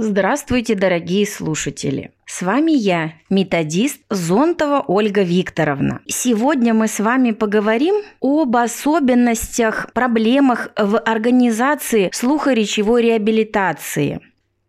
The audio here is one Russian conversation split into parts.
Здравствуйте, дорогие слушатели! С вами я, методист Зонтова Ольга Викторовна. Сегодня мы с вами поговорим об особенностях, проблемах в организации слухоречевой реабилитации.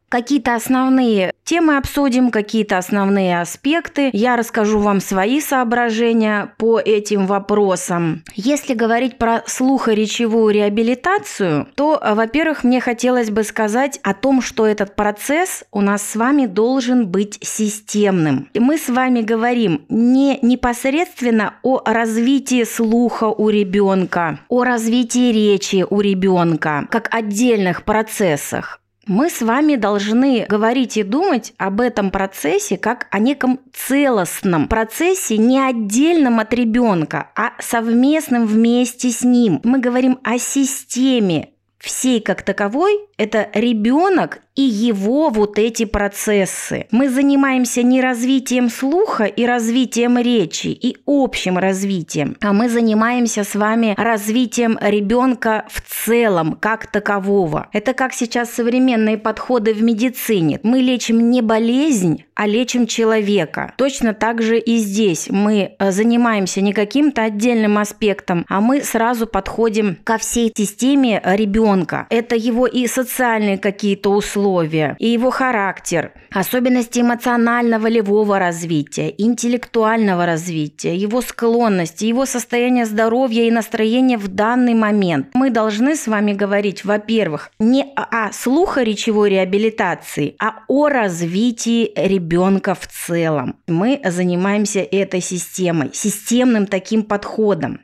Какие-то основные темы обсудим, какие-то основные аспекты. Я расскажу вам свои соображения по этим вопросам. Если говорить про слухоречевую реабилитацию, то, во-первых, мне хотелось бы сказать о том, что этот процесс у нас с вами должен быть системным. Мы с вами говорим не непосредственно о развитии слуха у ребенка, о развитии речи у ребенка, как отдельных процессах, мы с вами должны говорить и думать об этом процессе как о неком целостном процессе, не отдельном от ребенка, а совместном вместе с ним. Мы говорим о системе всей как таковой, это ребенок и его вот эти процессы. Мы занимаемся не развитием слуха и развитием речи и общим развитием, а мы занимаемся с вами развитием ребенка в целом, как такового. Это как сейчас современные подходы в медицине. Мы лечим не болезнь, а лечим человека. Точно так же и здесь мы э, занимаемся не каким-то отдельным аспектом, а мы сразу подходим ко всей системе ребенка. Это его и социальные какие-то условия, и его характер, особенности эмоционально-волевого развития, интеллектуального развития, его склонности, его состояние здоровья и настроения в данный момент. Мы должны с вами говорить, во-первых, не о слухоречевой реабилитации, а о развитии ребенка в целом. Мы занимаемся этой системой, системным таким подходом.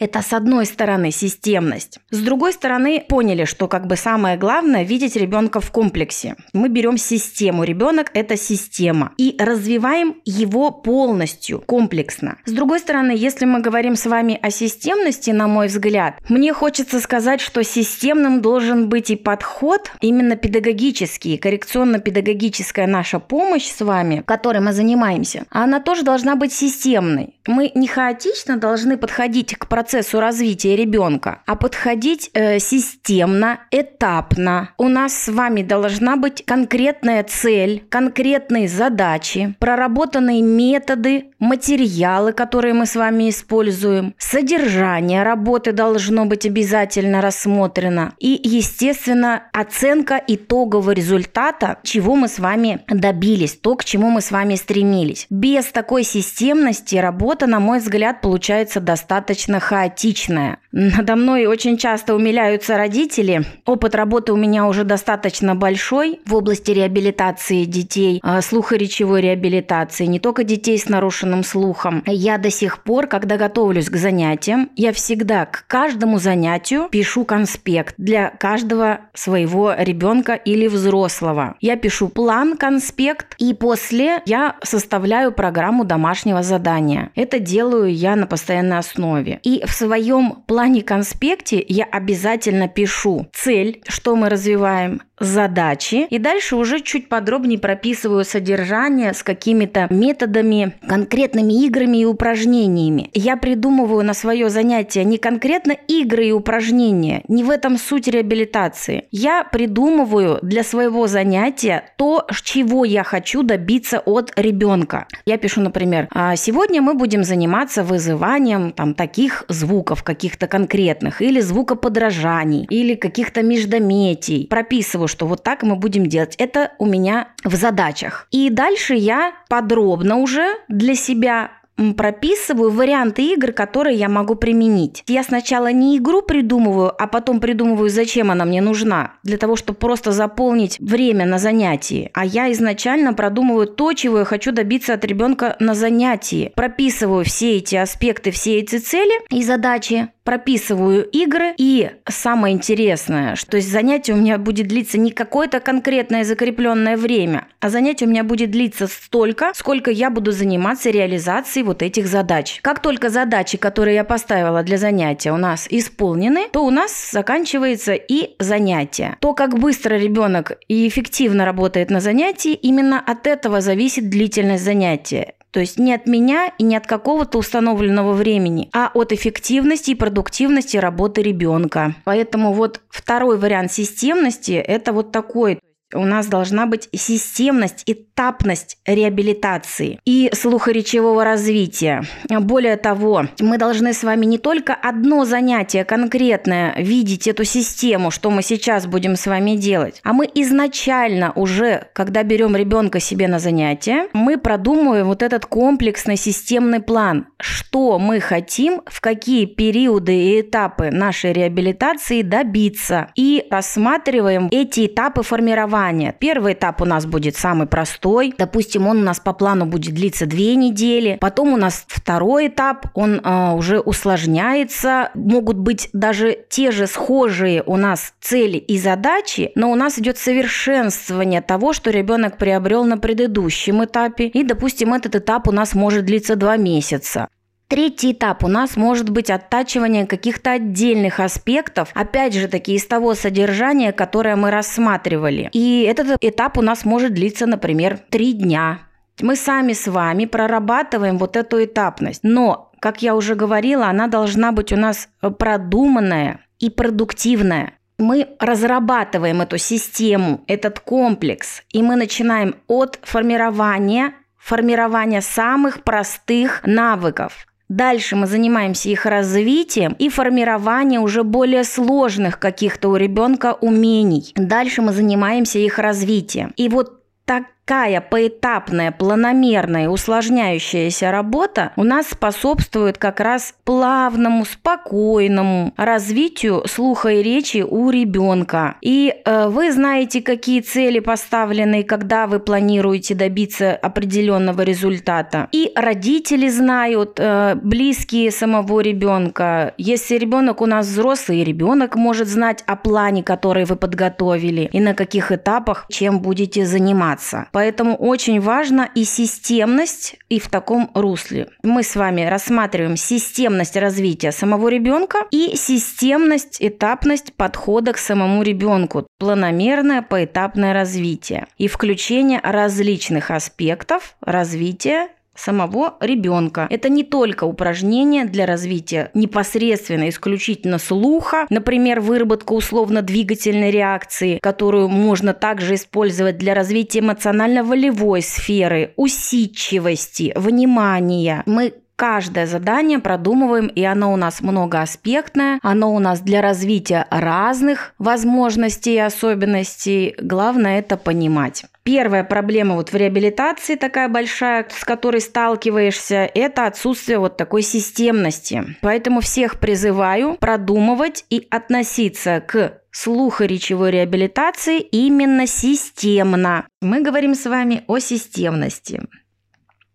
Это с одной стороны системность. С другой стороны поняли, что как бы самое главное видеть ребенка в комплексе. Мы берем систему. Ребенок – это система. И развиваем его полностью, комплексно. С другой стороны, если мы говорим с вами о системности, на мой взгляд, мне хочется сказать, что системным должен быть и подход, именно педагогический, коррекционно-педагогическая наша помощь с вами, которой мы занимаемся, она тоже должна быть системной. Мы не хаотично должны подходить к процессу процессу развития ребенка, а подходить э, системно, этапно. У нас с вами должна быть конкретная цель, конкретные задачи, проработанные методы, материалы, которые мы с вами используем, содержание работы должно быть обязательно рассмотрено и, естественно, оценка итогового результата, чего мы с вами добились, то, к чему мы с вами стремились. Без такой системности работа, на мой взгляд, получается достаточно хаотичной хаотичная. Надо мной очень часто умиляются родители. Опыт работы у меня уже достаточно большой в области реабилитации детей, а, слухоречевой реабилитации, не только детей с нарушенным слухом. Я до сих пор, когда готовлюсь к занятиям, я всегда к каждому занятию пишу конспект для каждого своего ребенка или взрослого. Я пишу план, конспект, и после я составляю программу домашнего задания. Это делаю я на постоянной основе. И в своем плане-конспекте я обязательно пишу цель, что мы развиваем, задачи. И дальше уже чуть подробнее прописываю содержание с какими-то методами, конкретными играми и упражнениями. Я придумываю на свое занятие не конкретно игры и упражнения, не в этом суть реабилитации. Я придумываю для своего занятия то, чего я хочу добиться от ребенка. Я пишу, например, «А сегодня мы будем заниматься вызыванием там таких звуков каких-то конкретных или звукоподражаний или каких-то междометий. Прописываю, что вот так мы будем делать. Это у меня в задачах. И дальше я подробно уже для себя прописываю варианты игр, которые я могу применить. Я сначала не игру придумываю, а потом придумываю, зачем она мне нужна. Для того, чтобы просто заполнить время на занятии. А я изначально продумываю то, чего я хочу добиться от ребенка на занятии. Прописываю все эти аспекты, все эти цели и задачи прописываю игры. И самое интересное, что то есть занятие у меня будет длиться не какое-то конкретное закрепленное время, а занятие у меня будет длиться столько, сколько я буду заниматься реализацией вот этих задач. Как только задачи, которые я поставила для занятия, у нас исполнены, то у нас заканчивается и занятие. То, как быстро ребенок и эффективно работает на занятии, именно от этого зависит длительность занятия. То есть не от меня и не от какого-то установленного времени, а от эффективности и продуктивности работы ребенка. Поэтому вот второй вариант системности – это вот такой. у нас должна быть системность, этапность реабилитации и слухоречевого развития. Более того, мы должны с вами не только одно занятие конкретное видеть эту систему, что мы сейчас будем с вами делать, а мы изначально уже, когда берем ребенка себе на занятие, мы продумываем вот этот комплексный системный план, что мы хотим, в какие периоды и этапы нашей реабилитации добиться. И рассматриваем эти этапы формирования. Первый этап у нас будет самый простой. Допустим, он у нас по плану будет длиться две недели. Потом у нас второй этап, он э, уже усложняется. Могут быть даже те же схожие у нас цели и задачи, но у нас идет совершенствование того, что ребенок приобрел на предыдущем этапе. И, допустим, этот этап у нас может длиться два месяца. Третий этап у нас может быть оттачивание каких-то отдельных аспектов, опять же таки из того содержания, которое мы рассматривали. И этот этап у нас может длиться, например, три дня. Мы сами с вами прорабатываем вот эту этапность. Но, как я уже говорила, она должна быть у нас продуманная и продуктивная мы разрабатываем эту систему, этот комплекс, и мы начинаем от формирования формирования самых простых навыков. Дальше мы занимаемся их развитием и формированием уже более сложных каких-то у ребенка умений. Дальше мы занимаемся их развитием. И вот так такая поэтапная, планомерная, усложняющаяся работа у нас способствует как раз плавному, спокойному развитию слуха и речи у ребенка. И э, вы знаете, какие цели поставлены, когда вы планируете добиться определенного результата. И родители знают, э, близкие самого ребенка. Если ребенок у нас взрослый, ребенок может знать о плане, который вы подготовили и на каких этапах чем будете заниматься. Поэтому очень важна и системность, и в таком русле. Мы с вами рассматриваем системность развития самого ребенка и системность, этапность подхода к самому ребенку, планомерное поэтапное развитие и включение различных аспектов развития самого ребенка. Это не только упражнение для развития непосредственно, исключительно слуха, например, выработка условно-двигательной реакции, которую можно также использовать для развития эмоционально-волевой сферы, усидчивости, внимания. Мы каждое задание продумываем, и оно у нас многоаспектное, оно у нас для развития разных возможностей и особенностей. Главное это понимать. Первая проблема вот в реабилитации такая большая, с которой сталкиваешься, это отсутствие вот такой системности. Поэтому всех призываю продумывать и относиться к слухоречевой реабилитации именно системно. Мы говорим с вами о системности.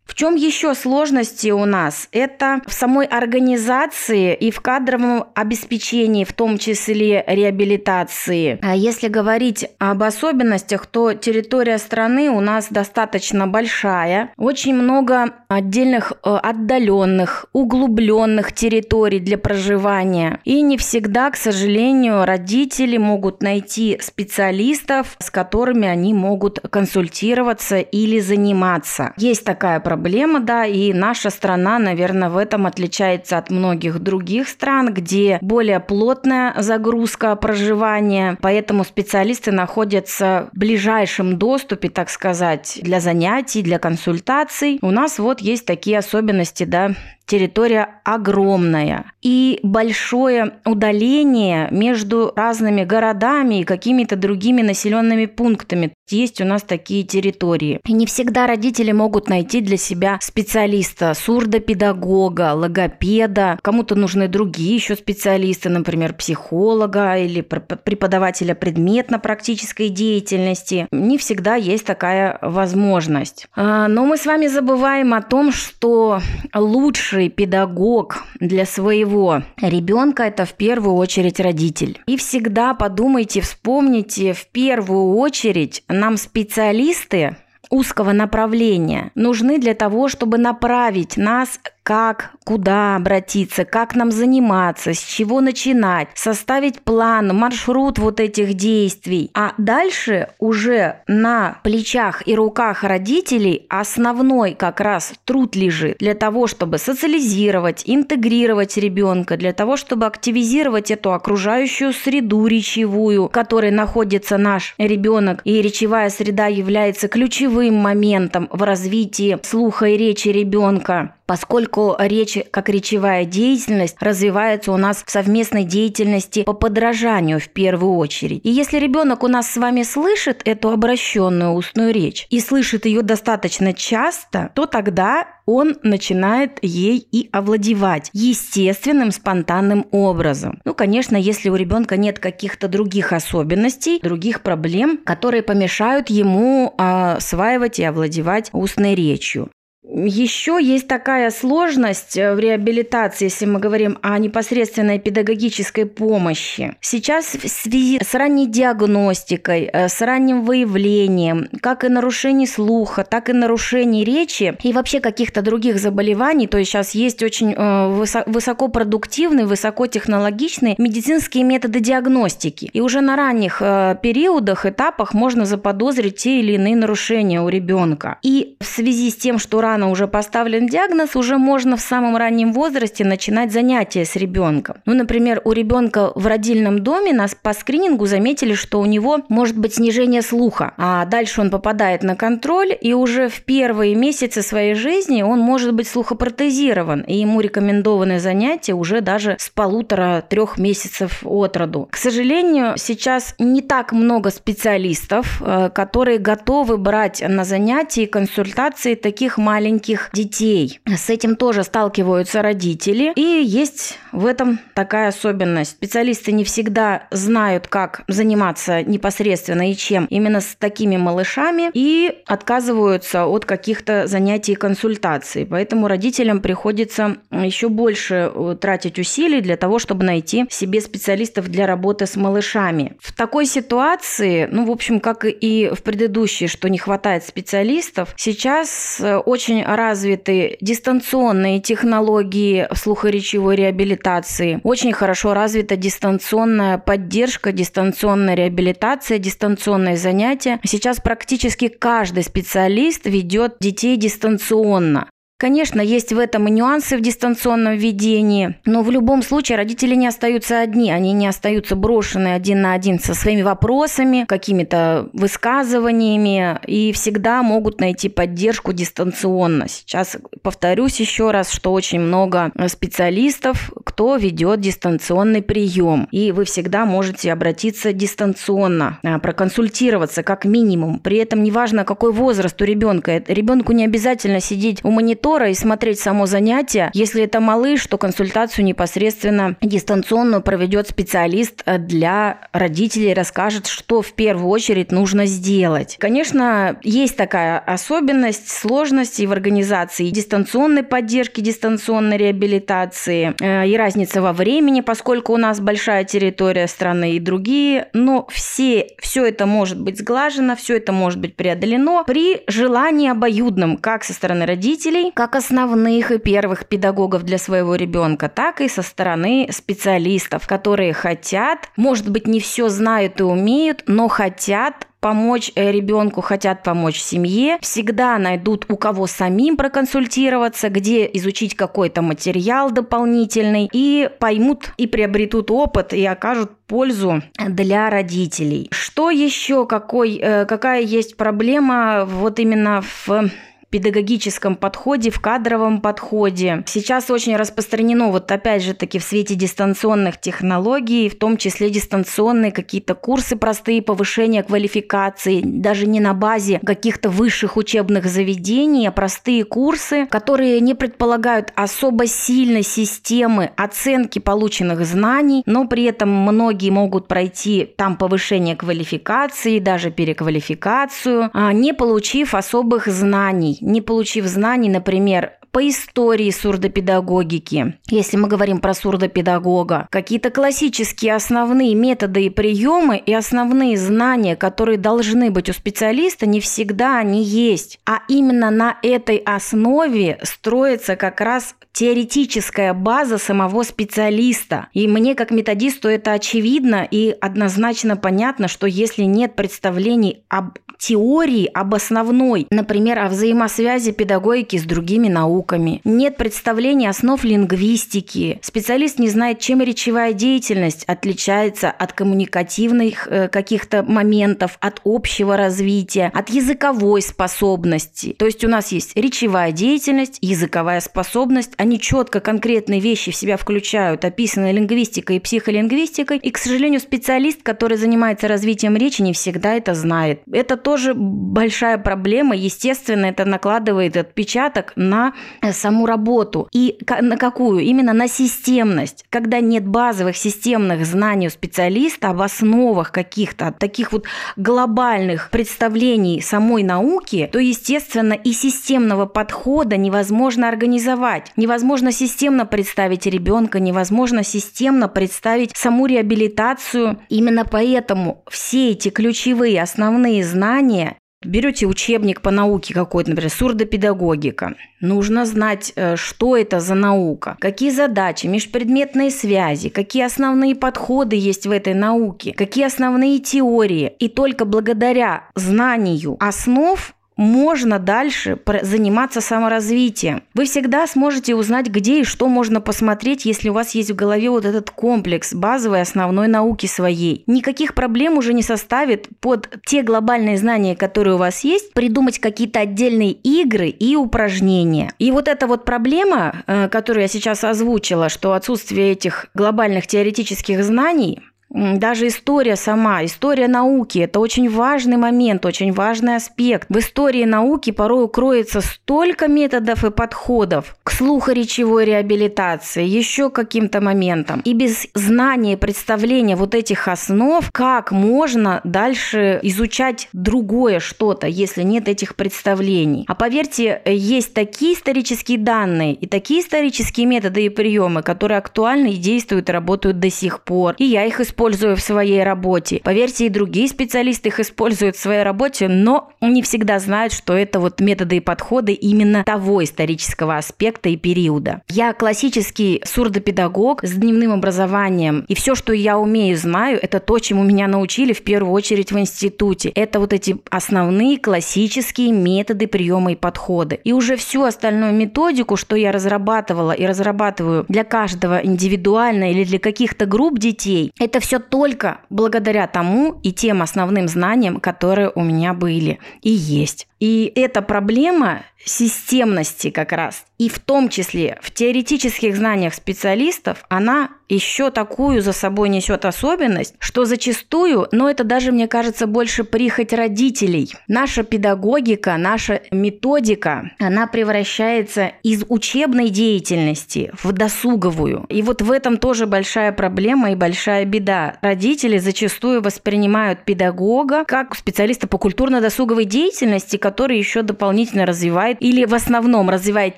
В чем еще сложности у нас? Это в самой организации и в кадровом обеспечении, в том числе реабилитации. А если говорить об особенностях, то территория страны у нас достаточно большая. Очень много отдельных э, отдаленных, углубленных территорий для проживания. И не всегда, к сожалению, родители могут найти специалистов, с которыми они могут консультироваться или заниматься. Есть такая проблема проблема, да, и наша страна, наверное, в этом отличается от многих других стран, где более плотная загрузка проживания, поэтому специалисты находятся в ближайшем доступе, так сказать, для занятий, для консультаций. У нас вот есть такие особенности, да, территория огромная и большое удаление между разными городами и какими-то другими населенными пунктами. Есть у нас такие территории. И не всегда родители могут найти для себя специалиста, сурдопедагога, логопеда. Кому-то нужны другие еще специалисты, например, психолога или преподавателя предметно-практической деятельности. Не всегда есть такая возможность. А, но мы с вами забываем о том, что лучше лучший педагог для своего ребенка – это в первую очередь родитель. И всегда подумайте, вспомните, в первую очередь нам специалисты узкого направления нужны для того, чтобы направить нас как, куда обратиться, как нам заниматься, с чего начинать, составить план, маршрут вот этих действий. А дальше уже на плечах и руках родителей основной как раз труд лежит для того, чтобы социализировать, интегрировать ребенка, для того, чтобы активизировать эту окружающую среду речевую, в которой находится наш ребенок. И речевая среда является ключевым моментом в развитии слуха и речи ребенка поскольку речь как речевая деятельность развивается у нас в совместной деятельности по подражанию в первую очередь. И если ребенок у нас с вами слышит эту обращенную устную речь и слышит ее достаточно часто, то тогда он начинает ей и овладевать естественным, спонтанным образом. Ну, конечно, если у ребенка нет каких-то других особенностей, других проблем, которые помешают ему а, осваивать и овладевать устной речью. Еще есть такая сложность э, в реабилитации, если мы говорим о непосредственной педагогической помощи. Сейчас в связи с ранней диагностикой, э, с ранним выявлением, как и нарушений слуха, так и нарушений речи и вообще каких-то других заболеваний, то есть сейчас есть очень э, высокопродуктивные, высокотехнологичные медицинские методы диагностики. И уже на ранних периодах, этапах можно заподозрить те или иные нарушения у ребенка. И в связи с тем, что рано рано уже поставлен диагноз, уже можно в самом раннем возрасте начинать занятия с ребенком. Ну, например, у ребенка в родильном доме нас по скринингу заметили, что у него может быть снижение слуха, а дальше он попадает на контроль, и уже в первые месяцы своей жизни он может быть слухопротезирован, и ему рекомендованы занятия уже даже с полутора-трех месяцев от роду. К сожалению, сейчас не так много специалистов, э, которые готовы брать на занятия и консультации таких маленьких маленьких детей. С этим тоже сталкиваются родители. И есть в этом такая особенность. Специалисты не всегда знают, как заниматься непосредственно и чем именно с такими малышами и отказываются от каких-то занятий и консультаций. Поэтому родителям приходится еще больше э, тратить усилий для того, чтобы найти себе специалистов для работы с малышами. В такой ситуации, ну, в общем, как и в предыдущей, что не хватает специалистов, сейчас э, очень очень развиты дистанционные технологии слухоречевой реабилитации, очень хорошо развита дистанционная поддержка, дистанционная реабилитация, дистанционные занятия. Сейчас практически каждый специалист ведет детей дистанционно. Конечно, есть в этом и нюансы в дистанционном ведении, но в любом случае родители не остаются одни, они не остаются брошены один на один со своими вопросами, какими-то высказываниями и всегда могут найти поддержку дистанционно. Сейчас повторюсь еще раз, что очень много специалистов, кто ведет дистанционный прием, и вы всегда можете обратиться дистанционно, а, проконсультироваться как минимум. При этом неважно, какой возраст у ребенка, ребенку не обязательно сидеть у монитора монитора и смотреть само занятие. Если это малыш, то консультацию непосредственно дистанционную проведет специалист э, для родителей, расскажет, что в первую очередь нужно сделать. Конечно, есть такая особенность, сложность и в организации дистанционной поддержки, дистанционной реабилитации, э, и разница во времени, поскольку у нас большая территория страны и другие, но все, все это может быть сглажено, все это может быть преодолено при желании обоюдном, как со стороны родителей, как основных и первых педагогов для своего ребенка, так и со стороны специалистов, которые хотят, может быть, не все знают и умеют, но хотят помочь э, ребенку, хотят помочь семье, всегда найдут у кого самим проконсультироваться, где изучить какой-то материал дополнительный и поймут и приобретут опыт и окажут пользу для родителей. Что еще, какой, э, какая есть проблема вот именно в педагогическом подходе, в кадровом подходе. Сейчас очень распространено, вот опять же таки в свете дистанционных технологий, в том числе дистанционные какие-то курсы простые, повышения квалификации, даже не на базе каких-то высших учебных заведений, а простые курсы, которые не предполагают особо сильной системы оценки полученных знаний, но при этом многие могут пройти там повышение квалификации, даже переквалификацию, а не получив особых знаний не получив знаний, например, по истории сурдопедагогики, если мы говорим про сурдопедагога, какие-то классические основные методы и приемы и основные знания, которые должны быть у специалиста, не всегда они есть. А именно на этой основе строится как раз теоретическая база самого специалиста. И мне как методисту это очевидно и однозначно понятно, что если нет представлений об теории, об основной, например, о взаимосвязи педагогики с другими науками, нет представления основ лингвистики, специалист не знает, чем речевая деятельность отличается от коммуникативных э, каких-то моментов, от общего развития, от языковой способности. То есть у нас есть речевая деятельность, языковая способность, они четко конкретные вещи в себя включают, описанные лингвистикой и психолингвистикой, и, к сожалению, специалист, который занимается развитием речи, не всегда это знает. Это тоже большая проблема, естественно, это накладывает отпечаток на саму работу. И на какую? Именно на системность. Когда нет базовых системных знаний у специалиста об основах каких-то таких вот глобальных представлений самой науки, то, естественно, и системного подхода невозможно организовать. Невозможно системно представить ребенка, невозможно системно представить саму реабилитацию. Именно поэтому все эти ключевые основные знания Берете учебник по науке какой-то, например, сурдопедагогика. Нужно знать, э, что это за наука, какие задачи, межпредметные связи, какие основные подходы есть в этой науке, какие основные теории. И только благодаря знанию основ можно дальше заниматься саморазвитием. Вы всегда сможете узнать, где и что можно посмотреть, если у вас есть в голове вот этот комплекс базовой основной науки своей. Никаких проблем уже не составит под те глобальные знания, которые у вас есть, придумать какие-то отдельные игры и упражнения. И вот эта вот проблема, э, которую я сейчас озвучила, что отсутствие этих глобальных теоретических знаний – даже история сама, история науки – это очень важный момент, очень важный аспект. В истории науки порой кроется столько методов и подходов к слухоречевой реабилитации, еще каким-то моментам. И без знания и представления вот этих основ, как можно дальше изучать другое что-то, если нет этих представлений. А поверьте, есть такие исторические данные и такие исторические методы и приемы, которые актуальны и действуют и работают до сих пор. И я их использую использую в своей работе. Поверьте, и другие специалисты их используют в своей работе, но не всегда знают, что это вот методы и подходы именно того исторического аспекта и периода. Я классический сурдопедагог с дневным образованием, и все, что я умею, знаю, это то, чему меня научили в первую очередь в институте. Это вот эти основные классические методы приема и подходы. И уже всю остальную методику, что я разрабатывала и разрабатываю для каждого индивидуально или для каких-то групп детей, это все только благодаря тому и тем основным знаниям, которые у меня были и есть. И эта проблема системности как раз, и в том числе в теоретических знаниях специалистов, она еще такую за собой несет особенность, что зачастую, но это даже, мне кажется, больше прихоть родителей. Наша педагогика, наша методика, она превращается из учебной деятельности в досуговую. И вот в этом тоже большая проблема и большая беда. Родители зачастую воспринимают педагога как специалиста по культурно-досуговой деятельности, который еще дополнительно развивает или в основном развивает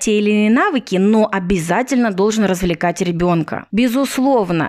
те или иные навыки, но обязательно должен развлекать ребенка. Безусловно,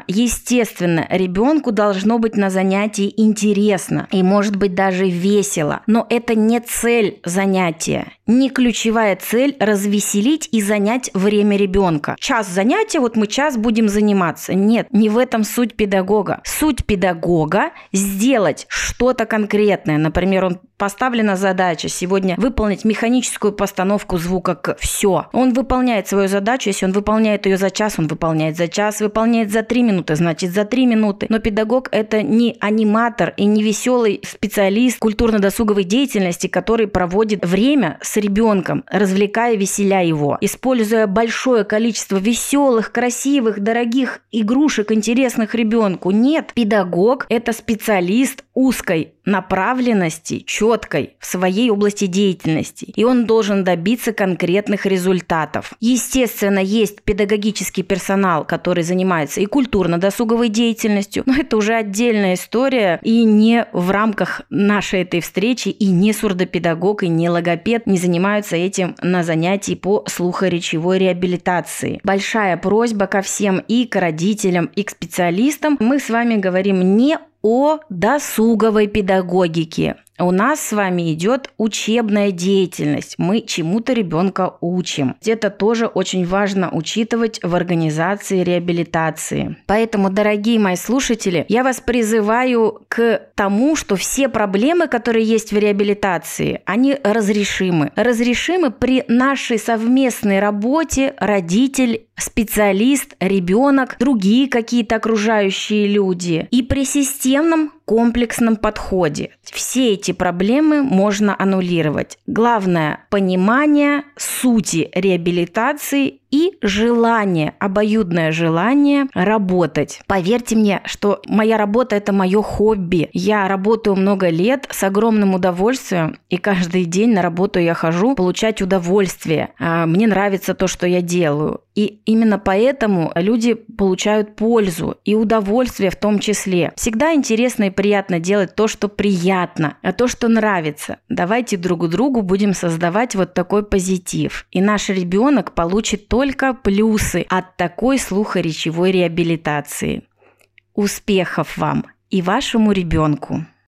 естественно, ребенку должно быть на занятии интересно и может быть даже весело, но это не цель занятия. Не ключевая цель развеселить и занять время ребенка. Час занятия, вот мы час будем заниматься. Нет, не в этом суть педагога. Суть педагога сделать что-то конкретное. Например, он поставлена задача сегодня выполнить механическую постановку звука к «все». Он выполняет свою задачу, если он выполняет ее за час, он выполняет за час, выполняет за три минуты, значит за три минуты. Но педагог – это не аниматор и не веселый специалист культурно-досуговой деятельности, который проводит время с ребенком, развлекая, веселя его, используя большое количество веселых, красивых, дорогих игрушек, интересных ребенку. Нет, педагог – это специалист узкой направленности четкой в своей области деятельности, и он должен добиться конкретных результатов. Естественно, есть педагогический персонал, который занимается и культурно-досуговой деятельностью, но это уже отдельная история и не в рамках нашей этой встречи, и не сурдопедагог, и не логопед не занимаются этим на занятии по слухоречевой реабилитации. Большая просьба ко всем и к родителям, и к специалистам. Мы с вами говорим не о досуговой педагогике. У нас с вами идет учебная деятельность. Мы чему-то ребенка учим. Это тоже очень важно учитывать в организации реабилитации. Поэтому, дорогие мои слушатели, я вас призываю к тому, что все проблемы, которые есть в реабилитации, они разрешимы. Разрешимы при нашей совместной работе родитель, специалист, ребенок, другие какие-то окружающие люди. И при системном комплексном подходе. Все эти проблемы можно аннулировать. Главное – понимание сути реабилитации и желание, обоюдное желание работать. Поверьте мне, что моя работа – это мое хобби. Я работаю много лет с огромным удовольствием, и каждый день на работу я хожу получать удовольствие. А, мне нравится то, что я делаю. И именно поэтому люди получают пользу и удовольствие в том числе. Всегда интересно и приятно делать то, что приятно, а то, что нравится. Давайте друг другу будем создавать вот такой позитив. И наш ребенок получит только плюсы от такой слухоречевой реабилитации. Успехов вам и вашему ребенку!